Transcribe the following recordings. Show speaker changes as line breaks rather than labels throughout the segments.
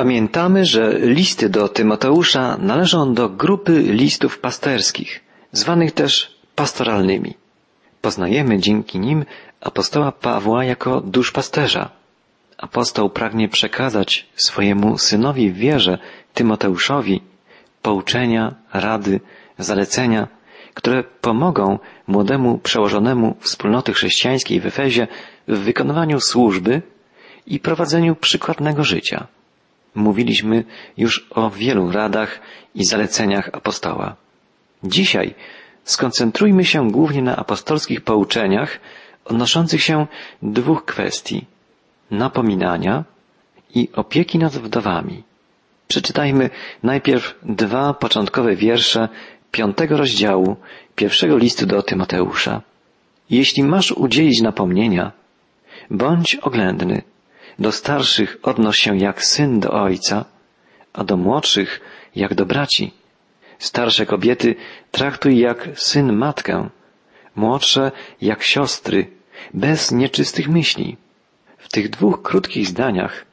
Pamiętamy, że listy do Tymoteusza należą do grupy listów pasterskich, zwanych też pastoralnymi. Poznajemy dzięki nim apostoła Pawła jako duszpasterza. Apostoł pragnie przekazać swojemu synowi w wierze, Tymoteuszowi, pouczenia, rady, zalecenia, które pomogą młodemu przełożonemu wspólnoty chrześcijańskiej w Efezie w wykonywaniu służby i prowadzeniu przykładnego życia. Mówiliśmy już o wielu radach i zaleceniach apostoła. Dzisiaj skoncentrujmy się głównie na apostolskich pouczeniach odnoszących się dwóch kwestii napominania i opieki nad wdowami. Przeczytajmy najpierw dwa początkowe wiersze piątego rozdziału pierwszego listu do Tymoteusza. Jeśli masz udzielić napomnienia, bądź oględny, do starszych odnoś się jak syn do ojca, a do młodszych jak do braci. Starsze kobiety traktuj jak syn matkę, młodsze jak siostry, bez nieczystych myśli. W tych dwóch krótkich zdaniach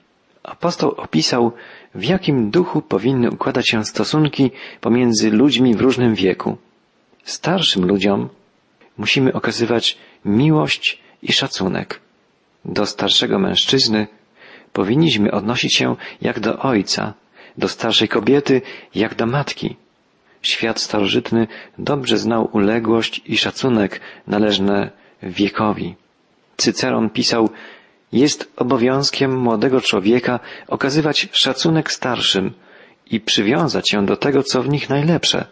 apostoł opisał, w jakim duchu powinny układać się stosunki pomiędzy ludźmi w różnym wieku. Starszym ludziom musimy okazywać miłość i szacunek. Do starszego mężczyzny powinniśmy odnosić się jak do ojca, do starszej kobiety jak do matki. Świat starożytny dobrze znał uległość i szacunek należne wiekowi. Cyceron pisał, jest obowiązkiem młodego człowieka okazywać szacunek starszym i przywiązać się do tego, co w nich najlepsze,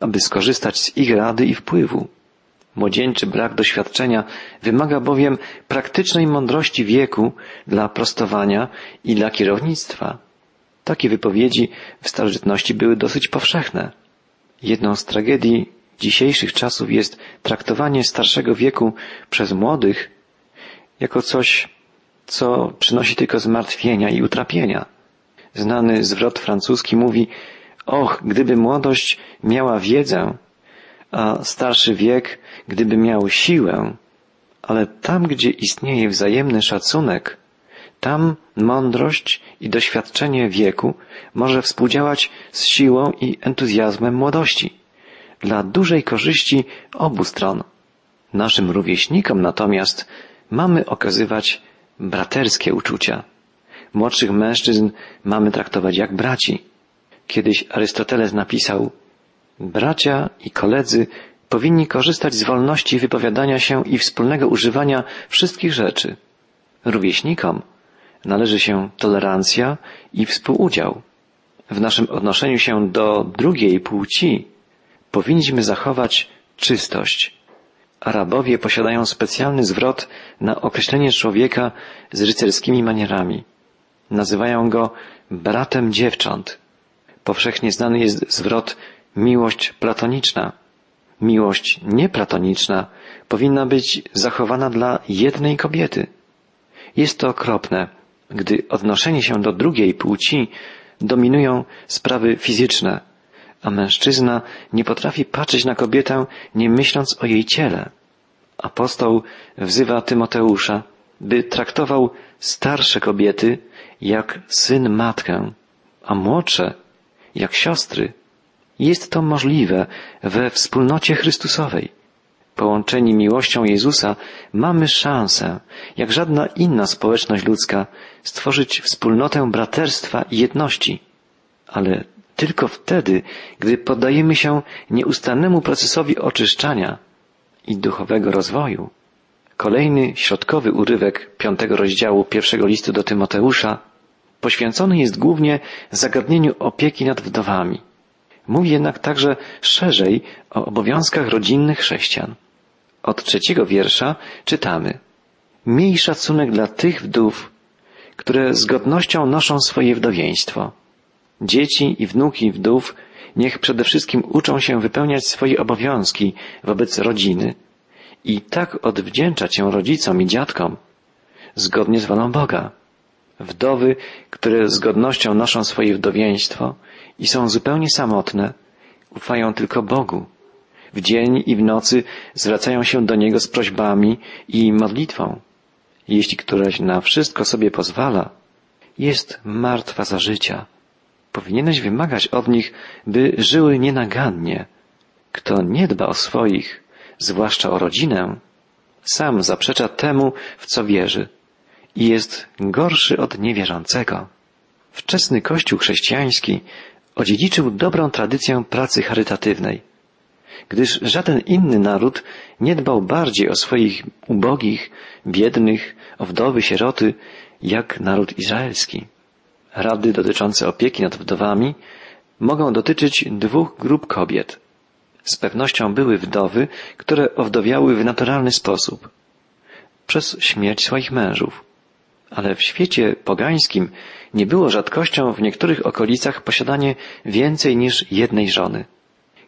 aby skorzystać z ich rady i wpływu. Młodzieńczy brak doświadczenia wymaga bowiem praktycznej mądrości wieku dla prostowania i dla kierownictwa. Takie wypowiedzi w starożytności były dosyć powszechne. Jedną z tragedii dzisiejszych czasów jest traktowanie starszego wieku przez młodych jako coś, co przynosi tylko zmartwienia i utrapienia. Znany zwrot francuski mówi, och, gdyby młodość miała wiedzę, a starszy wiek, gdyby miał siłę, ale tam, gdzie istnieje wzajemny szacunek, tam mądrość i doświadczenie wieku może współdziałać z siłą i entuzjazmem młodości dla dużej korzyści obu stron. Naszym rówieśnikom natomiast mamy okazywać braterskie uczucia. Młodszych mężczyzn mamy traktować jak braci. Kiedyś Arystoteles napisał, bracia i koledzy powinni korzystać z wolności wypowiadania się i wspólnego używania wszystkich rzeczy. Rówieśnikom należy się tolerancja i współudział. W naszym odnoszeniu się do drugiej płci powinniśmy zachować czystość. Arabowie posiadają specjalny zwrot na określenie człowieka z rycerskimi manierami. Nazywają go bratem dziewcząt. Powszechnie znany jest zwrot miłość platoniczna. Miłość nieplatoniczna powinna być zachowana dla jednej kobiety. Jest to okropne, gdy odnoszenie się do drugiej płci dominują sprawy fizyczne, a mężczyzna nie potrafi patrzeć na kobietę, nie myśląc o jej ciele. Apostoł wzywa Tymoteusza, by traktował starsze kobiety jak syn matkę, a młodsze jak siostry. Jest to możliwe we wspólnocie Chrystusowej. Połączeni miłością Jezusa mamy szansę, jak żadna inna społeczność ludzka, stworzyć wspólnotę braterstwa i jedności. Ale tylko wtedy, gdy poddajemy się nieustannemu procesowi oczyszczania i duchowego rozwoju. Kolejny środkowy urywek piątego rozdziału pierwszego listu do Tymoteusza poświęcony jest głównie zagadnieniu opieki nad wdowami. Mówi jednak także szerzej o obowiązkach rodzinnych chrześcijan. Od trzeciego wiersza czytamy Miej szacunek dla tych wdów, które z godnością noszą swoje wdowieństwo. Dzieci i wnuki wdów niech przede wszystkim uczą się wypełniać swoje obowiązki wobec rodziny i tak odwdzięczać się rodzicom i dziadkom, zgodnie z wolą Boga. Wdowy, które z godnością noszą swoje wdowieństwo i są zupełnie samotne, ufają tylko Bogu. W dzień i w nocy zwracają się do Niego z prośbami i modlitwą. Jeśli któraś na wszystko sobie pozwala, jest martwa za życia. Powinieneś wymagać od nich, by żyły nienagannie. Kto nie dba o swoich, zwłaszcza o rodzinę, sam zaprzecza temu, w co wierzy i jest gorszy od niewierzącego. Wczesny Kościół chrześcijański odziedziczył dobrą tradycję pracy charytatywnej, gdyż żaden inny naród nie dbał bardziej o swoich ubogich, biednych, o wdowy, sieroty, jak naród izraelski. Rady dotyczące opieki nad wdowami mogą dotyczyć dwóch grup kobiet. Z pewnością były wdowy, które owdowiały w naturalny sposób, przez śmierć swoich mężów. Ale w świecie pogańskim nie było rzadkością w niektórych okolicach posiadanie więcej niż jednej żony.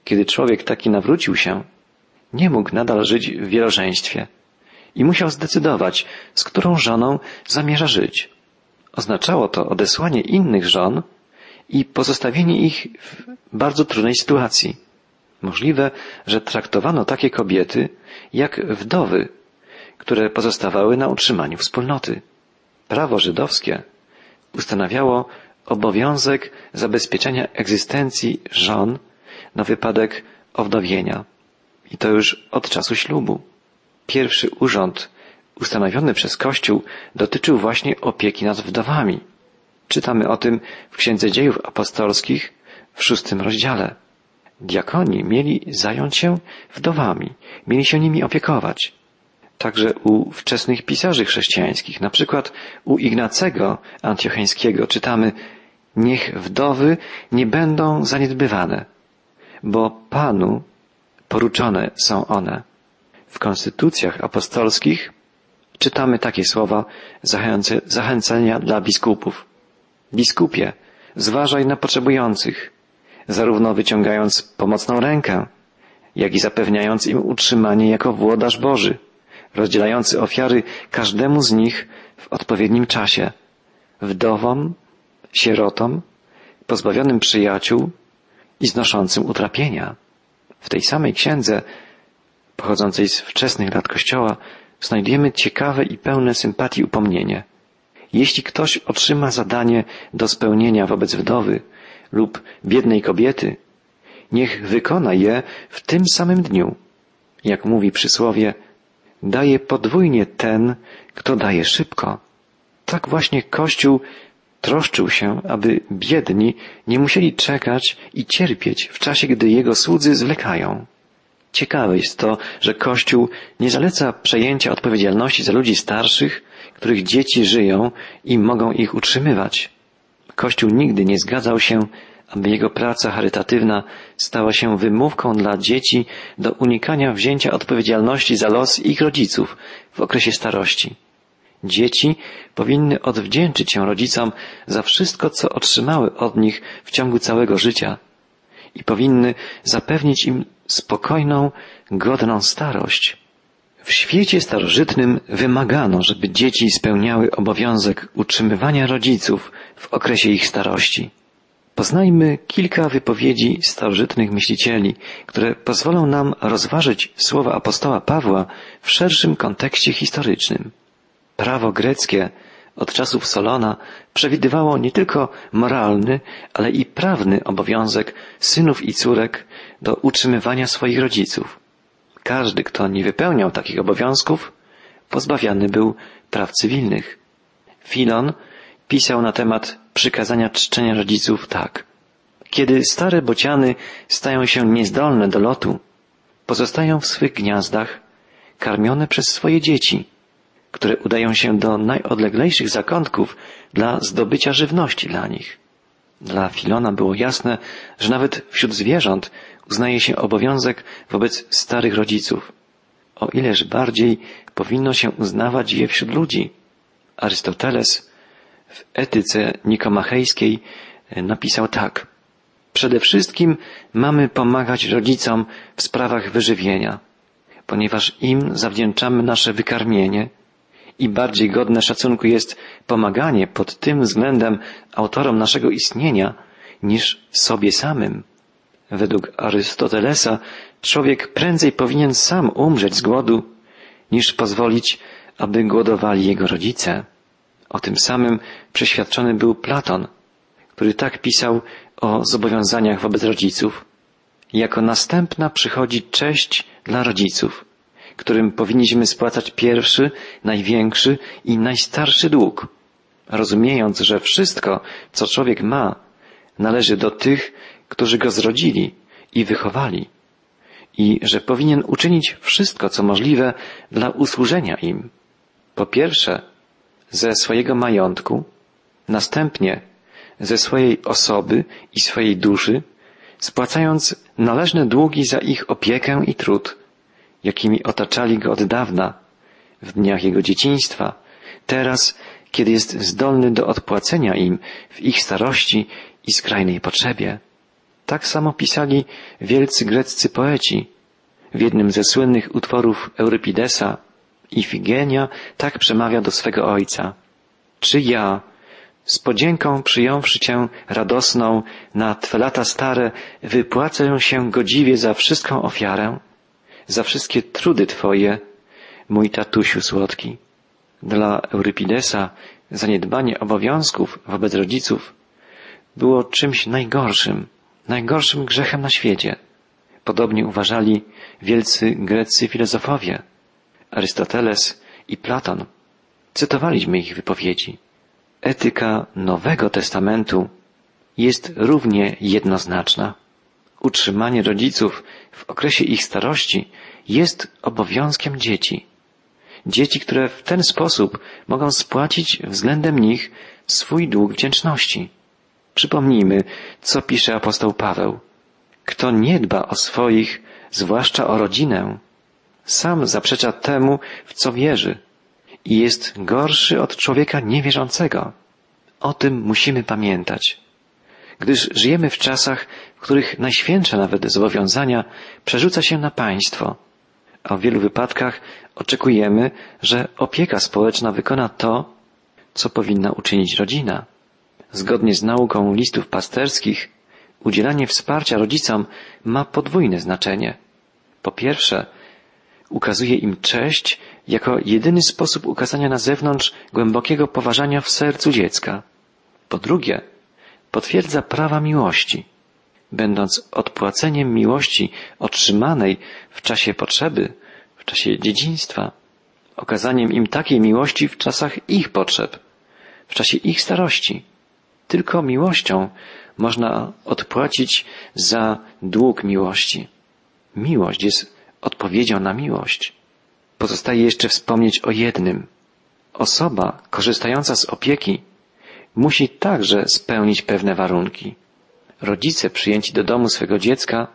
Kiedy człowiek taki nawrócił się, nie mógł nadal żyć w wielożeństwie i musiał zdecydować, z którą żoną zamierza żyć. Oznaczało to odesłanie innych żon i pozostawienie ich w bardzo trudnej sytuacji. Możliwe, że traktowano takie kobiety jak wdowy, które pozostawały na utrzymaniu wspólnoty. Prawo żydowskie ustanawiało obowiązek zabezpieczenia egzystencji żon na wypadek owdowienia. I to już od czasu ślubu. Pierwszy urząd ustanowiony przez Kościół dotyczył właśnie opieki nad wdowami. Czytamy o tym w Księdze Dziejów Apostolskich w szóstym rozdziale. Diakoni mieli zająć się wdowami, mieli się nimi opiekować. Także u wczesnych pisarzy chrześcijańskich, na przykład u Ignacego Antiocheńskiego czytamy Niech wdowy nie będą zaniedbywane, bo Panu poruczone są one. W konstytucjach apostolskich czytamy takie słowa zachęcenia dla biskupów. Biskupie, zważaj na potrzebujących, zarówno wyciągając pomocną rękę, jak i zapewniając im utrzymanie jako włodarz Boży, rozdzielający ofiary każdemu z nich w odpowiednim czasie, wdowom, sierotom, pozbawionym przyjaciół i znoszącym utrapienia. W tej samej księdze, pochodzącej z wczesnych lat Kościoła, znajdujemy ciekawe i pełne sympatii upomnienie. Jeśli ktoś otrzyma zadanie do spełnienia wobec wdowy lub biednej kobiety, niech wykona je w tym samym dniu. Jak mówi przysłowie, daje podwójnie ten, kto daje szybko. Tak właśnie Kościół troszczył się, aby biedni nie musieli czekać i cierpieć w czasie, gdy jego słudzy zwlekają. Ciekawe jest to, że Kościół nie zaleca przejęcia odpowiedzialności za ludzi starszych, których dzieci żyją i mogą ich utrzymywać. Kościół nigdy nie zgadzał się, aby jego praca charytatywna stała się wymówką dla dzieci do unikania wzięcia odpowiedzialności za los ich rodziców w okresie starości. Dzieci powinny odwdzięczyć się rodzicom za wszystko, co otrzymały od nich w ciągu całego życia i powinny zapewnić im spokojną, godną starość. W świecie starożytnym wymagano, żeby dzieci spełniały obowiązek utrzymywania rodziców w okresie ich starości. Poznajmy kilka wypowiedzi starożytnych myślicieli, które pozwolą nam rozważyć słowa apostoła Pawła w szerszym kontekście historycznym. Prawo greckie od czasów Solona przewidywało nie tylko moralny, ale i prawny obowiązek synów i córek do utrzymywania swoich rodziców. Każdy, kto nie wypełniał takich obowiązków, pozbawiany był praw cywilnych. Filon pisał na temat przykazania czczenia rodziców tak. Kiedy stare bociany stają się niezdolne do lotu, pozostają w swych gniazdach, karmione przez swoje dzieci, które udają się do najodleglejszych zakątków dla zdobycia żywności dla nich. Dla Filona było jasne, że nawet wśród zwierząt uznaje się obowiązek wobec starych rodziców. O ileż bardziej powinno się uznawać je wśród ludzi. Arystoteles w etyce nikomachejskiej e, napisał tak. Przede wszystkim mamy pomagać rodzicom w sprawach wyżywienia, ponieważ im zawdzięczamy nasze wykarmienie i bardziej godne szacunku jest pomaganie pod tym względem autorom naszego istnienia niż sobie samym. Według Arystotelesa człowiek prędzej powinien sam umrzeć z głodu, niż pozwolić, aby głodowali jego rodzice. O tym samym przeświadczony był Platon, który tak pisał o zobowiązaniach wobec rodziców. Jako następna przychodzi cześć dla rodziców, którym powinniśmy spłacać pierwszy, największy i najstarszy dług, rozumiejąc, że wszystko, co człowiek ma, należy do tych, którzy go zrodzili i wychowali i że powinien uczynić wszystko, co możliwe dla usłużenia im. Po pierwsze, ze swojego majątku, następnie ze swojej osoby i swojej duszy, spłacając należne długi za ich opiekę i trud, jakimi otaczali go od dawna, w dniach jego dzieciństwa, teraz, kiedy jest zdolny do odpłacenia im w ich starości i skrajnej potrzebie. Tak samo pisali wielcy greccy poeci. W jednym ze słynnych utworów Eurypidesa Ifigenia tak przemawia do swego ojca. Czy ja, z podzięką przyjąwszy Cię radosną na Twe lata stare, wypłacę się godziwie za wszystką ofiarę, za wszystkie trudy Twoje, mój tatusiu słodki. Dla Eurypidesa zaniedbanie obowiązków wobec rodziców było czymś najgorszym, najgorszym grzechem na świecie. Podobnie uważali wielcy greccy filozofowie, Arystoteles i Platon. Cytowaliśmy ich wypowiedzi. Etyka Nowego Testamentu jest równie jednoznaczna. Utrzymanie rodziców w okresie ich starości jest obowiązkiem dzieci. Dzieci, które w ten sposób mogą spłacić względem nich swój dług wdzięczności. Przypomnijmy, co pisze apostoł Paweł. Kto nie dba o swoich, zwłaszcza o rodzinę, sam zaprzecza temu, w co wierzy i jest gorszy od człowieka niewierzącego. O tym musimy pamiętać, gdyż żyjemy w czasach, w których najświętsze nawet zobowiązania przerzuca się na państwo, a w wielu wypadkach oczekujemy, że opieka społeczna wykona to, co powinna uczynić rodzina. Zgodnie z nauką listów pasterskich, udzielanie wsparcia rodzicom ma podwójne znaczenie. Po pierwsze, ukazuje im cześć jako jedyny sposób ukazania na zewnątrz głębokiego poważania w sercu dziecka. Po drugie, potwierdza prawa miłości, będąc odpłaceniem miłości otrzymanej w czasie potrzeby, w czasie dzieciństwa, okazaniem im takiej miłości w czasach ich potrzeb, w czasie ich starości. Tylko miłością można odpłacić za dług miłości. Miłość jest odpowiedzią na miłość. Pozostaje jeszcze wspomnieć o jednym. Osoba korzystająca z opieki musi także spełnić pewne warunki. Rodzice przyjęci do domu swego dziecka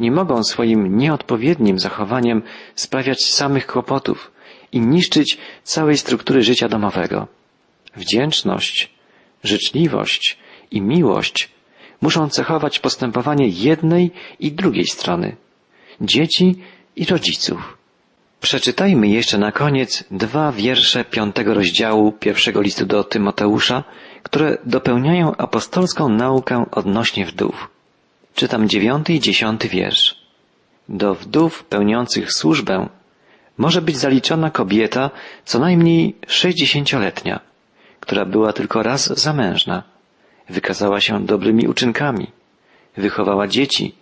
nie mogą swoim nieodpowiednim zachowaniem sprawiać samych kłopotów i niszczyć całej struktury życia domowego. Wdzięczność, życzliwość i miłość muszą cechować postępowanie jednej i drugiej strony dzieci i rodziców. Przeczytajmy jeszcze na koniec dwa wiersze piątego rozdziału pierwszego listu do Tymoteusza, które dopełniają apostolską naukę odnośnie wdów. Czytam dziewiąty i dziesiąty wiersz. Do wdów pełniących służbę może być zaliczona kobieta co najmniej sześćdziesięcioletnia, która była tylko raz zamężna, wykazała się dobrymi uczynkami, wychowała dzieci,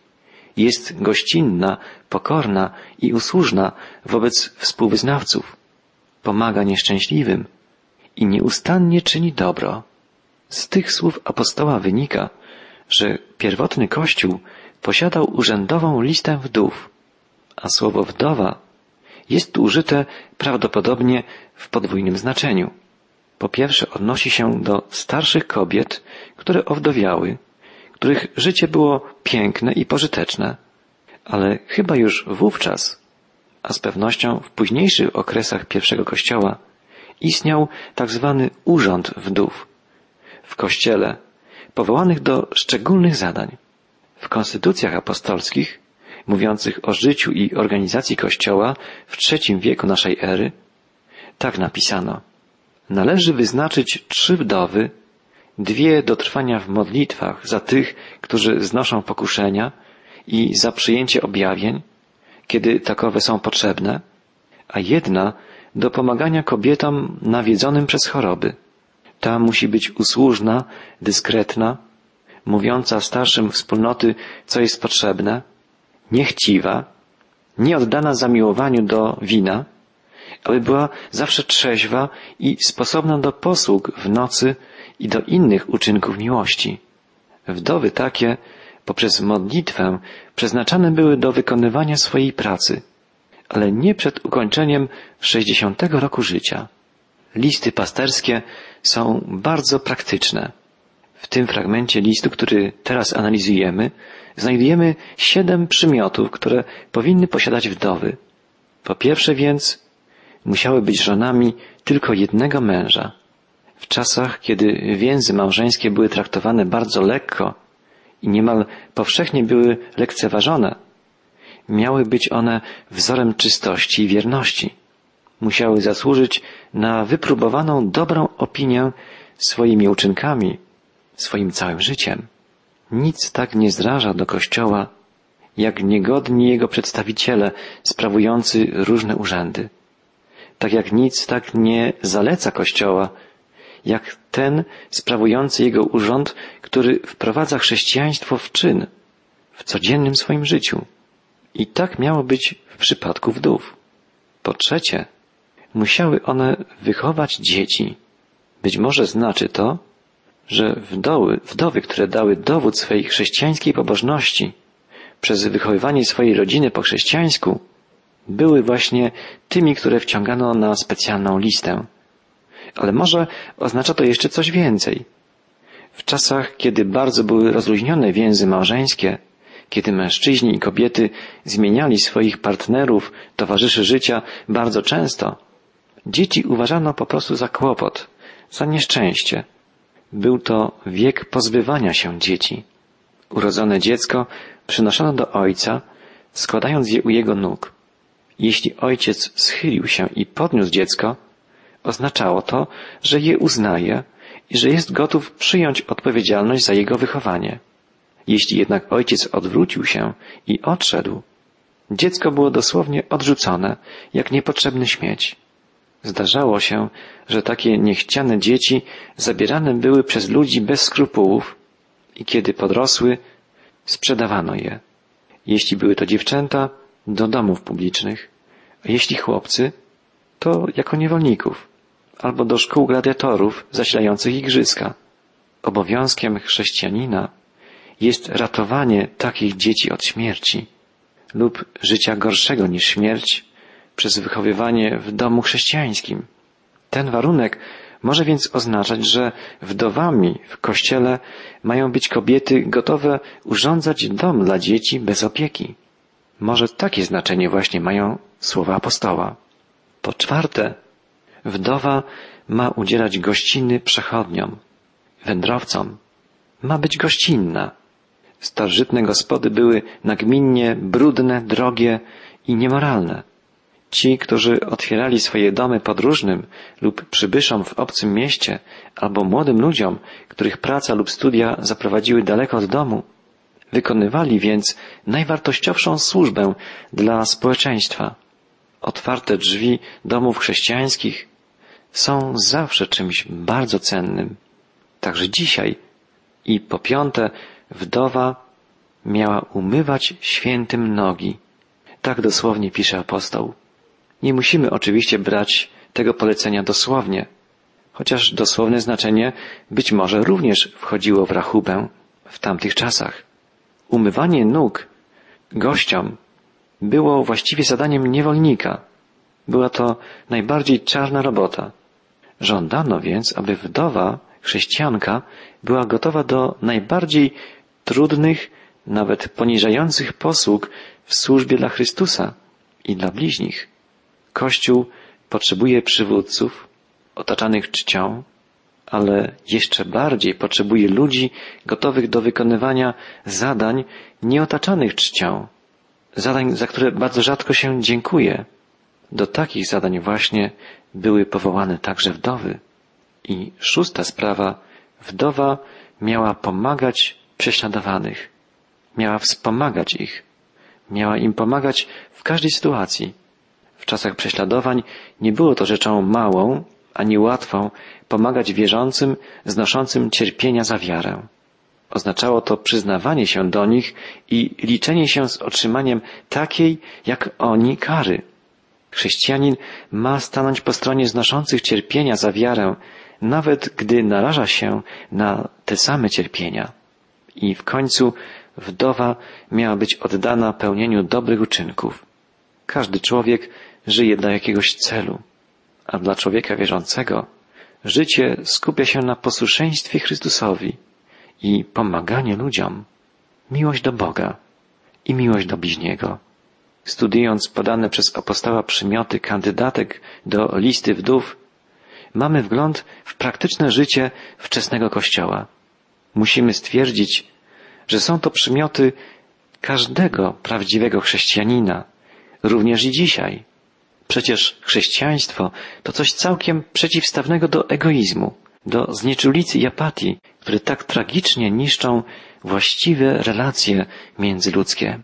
jest gościnna, pokorna i usłużna wobec współwyznawców, pomaga nieszczęśliwym i nieustannie czyni dobro. Z tych słów apostoła wynika, że pierwotny Kościół posiadał urzędową listę wdów, a słowo wdowa jest użyte prawdopodobnie w podwójnym znaczeniu. Po pierwsze odnosi się do starszych kobiet, które owdowiały, których życie było piękne i pożyteczne, ale chyba już wówczas, a z pewnością w późniejszych okresach pierwszego kościoła, istniał tak zwany urząd wdów w kościele, powołanych do szczególnych zadań. W konstytucjach apostolskich, mówiących o życiu i organizacji kościoła w trzecim wieku naszej ery, tak napisano. Należy wyznaczyć trzy wdowy, dwie do trwania w modlitwach za tych, którzy znoszą pokuszenia i za przyjęcie objawień, kiedy takowe są potrzebne, a jedna do pomagania kobietom nawiedzonym przez choroby. Ta musi być usłużna, dyskretna, mówiąca starszym wspólnoty, co jest potrzebne, niechciwa, nieoddana zamiłowaniu do wina, aby była zawsze trzeźwa i sposobna do posług w nocy i do innych uczynków miłości. Wdowy takie poprzez modlitwę przeznaczane były do wykonywania swojej pracy, ale nie przed ukończeniem 60 roku życia. Listy pasterskie są bardzo praktyczne. W tym fragmencie listu, który teraz analizujemy, znajdujemy siedem przymiotów, które powinny posiadać wdowy. Po pierwsze więc, musiały być żonami tylko jednego męża. W czasach, kiedy więzy małżeńskie były traktowane bardzo lekko i niemal powszechnie były lekceważone, miały być one wzorem czystości i wierności. Musiały zasłużyć na wypróbowaną dobrą opinię swoimi uczynkami, swoim całym życiem. Nic tak nie zraża do Kościoła, jak niegodni jego przedstawiciele sprawujący różne urzędy. Tak jak nic tak nie zaleca Kościoła, jak ten sprawujący jego urząd, który wprowadza chrześcijaństwo w czyn, w codziennym swoim życiu. I tak miało być w przypadku wdów. Po trzecie, musiały one wychować dzieci. Być może znaczy to, że wdowy, wdowy, które dały dowód swej chrześcijańskiej pobożności przez wychowywanie swojej rodziny po chrześcijańsku, były właśnie tymi, które wciągano na specjalną listę. Ale może oznacza to jeszcze coś więcej. W czasach, kiedy bardzo były rozluźnione więzy małżeńskie, kiedy mężczyźni i kobiety zmieniali swoich partnerów, towarzyszy życia bardzo często, dzieci uważano po prostu za kłopot, za nieszczęście. Był to wiek pozbywania się dzieci. Urodzone dziecko przynoszono do ojca, składając je u jego nóg. Jeśli ojciec schylił się i podniósł dziecko, oznaczało to, że je uznaje i że jest gotów przyjąć odpowiedzialność za jego wychowanie. Jeśli jednak ojciec odwrócił się i odszedł, dziecko było dosłownie odrzucone, jak niepotrzebny śmieć. Zdarzało się, że takie niechciane dzieci zabierane były przez ludzi bez skrupułów i kiedy podrosły, sprzedawano je. Jeśli były to dziewczęta, do domów publicznych, a jeśli chłopcy, to jako niewolników albo do szkół gladiatorów zasilających igrzyska. Obowiązkiem chrześcijanina jest ratowanie takich dzieci od śmierci lub życia gorszego niż śmierć przez wychowywanie w domu chrześcijańskim. Ten warunek może więc oznaczać, że wdowami w kościele mają być kobiety gotowe urządzać dom dla dzieci bez opieki. Może takie znaczenie właśnie mają słowa apostoła. Po czwarte, wdowa ma udzielać gościny przechodniom, wędrowcom. Ma być gościnna. Starożytne gospody były nagminnie brudne, drogie i niemoralne. Ci, którzy otwierali swoje domy podróżnym lub przybyszom w obcym mieście, albo młodym ludziom, których praca lub studia zaprowadziły daleko od domu, wykonywali więc najwartościowszą służbę dla społeczeństwa. Otwarte drzwi domów chrześcijańskich są zawsze czymś bardzo cennym. Także dzisiaj. I po piąte, wdowa miała umywać świętym nogi. Tak dosłownie pisze apostoł. Nie musimy oczywiście brać tego polecenia dosłownie, chociaż dosłowne znaczenie być może również wchodziło w rachubę w tamtych czasach. Umywanie nóg gościom było właściwie zadaniem niewolnika. Była to najbardziej czarna robota. Żądano więc, aby wdowa, chrześcijanka, była gotowa do najbardziej trudnych, nawet poniżających posług w służbie dla Chrystusa i dla bliźnich. Kościół potrzebuje przywódców otaczanych czcią, ale jeszcze bardziej potrzebuje ludzi gotowych do wykonywania zadań nieotaczanych czcią, zadań, za które bardzo rzadko się dziękuję. Do takich zadań właśnie były powołane także wdowy. I szósta sprawa, wdowa miała pomagać prześladowanych, miała wspomagać ich, miała im pomagać w każdej sytuacji. W czasach prześladowań nie było to rzeczą małą, ani łatwo pomagać wierzącym znoszącym cierpienia za wiarę. Oznaczało to przyznawanie się do nich i liczenie się z otrzymaniem takiej, jak oni, kary. Chrześcijanin ma stanąć po stronie znoszących cierpienia za wiarę, nawet gdy naraża się na te same cierpienia. I w końcu wdowa miała być oddana pełnieniu dobrych uczynków. Każdy człowiek żyje dla jakiegoś celu, a dla człowieka wierzącego życie skupia się na posłuszeństwie Chrystusowi i pomaganiu ludziom. Miłość do Boga i miłość do bliźniego. Studiując podane przez apostoła przymioty kandydatek do listy wdów, mamy wgląd w praktyczne życie wczesnego Kościoła. Musimy stwierdzić, że są to przymioty każdego prawdziwego chrześcijanina, również i dzisiaj. Przecież chrześcijaństwo to coś całkiem przeciwstawnego do egoizmu, do znieczulicy i apatii, które tak tragicznie niszczą właściwe relacje międzyludzkie.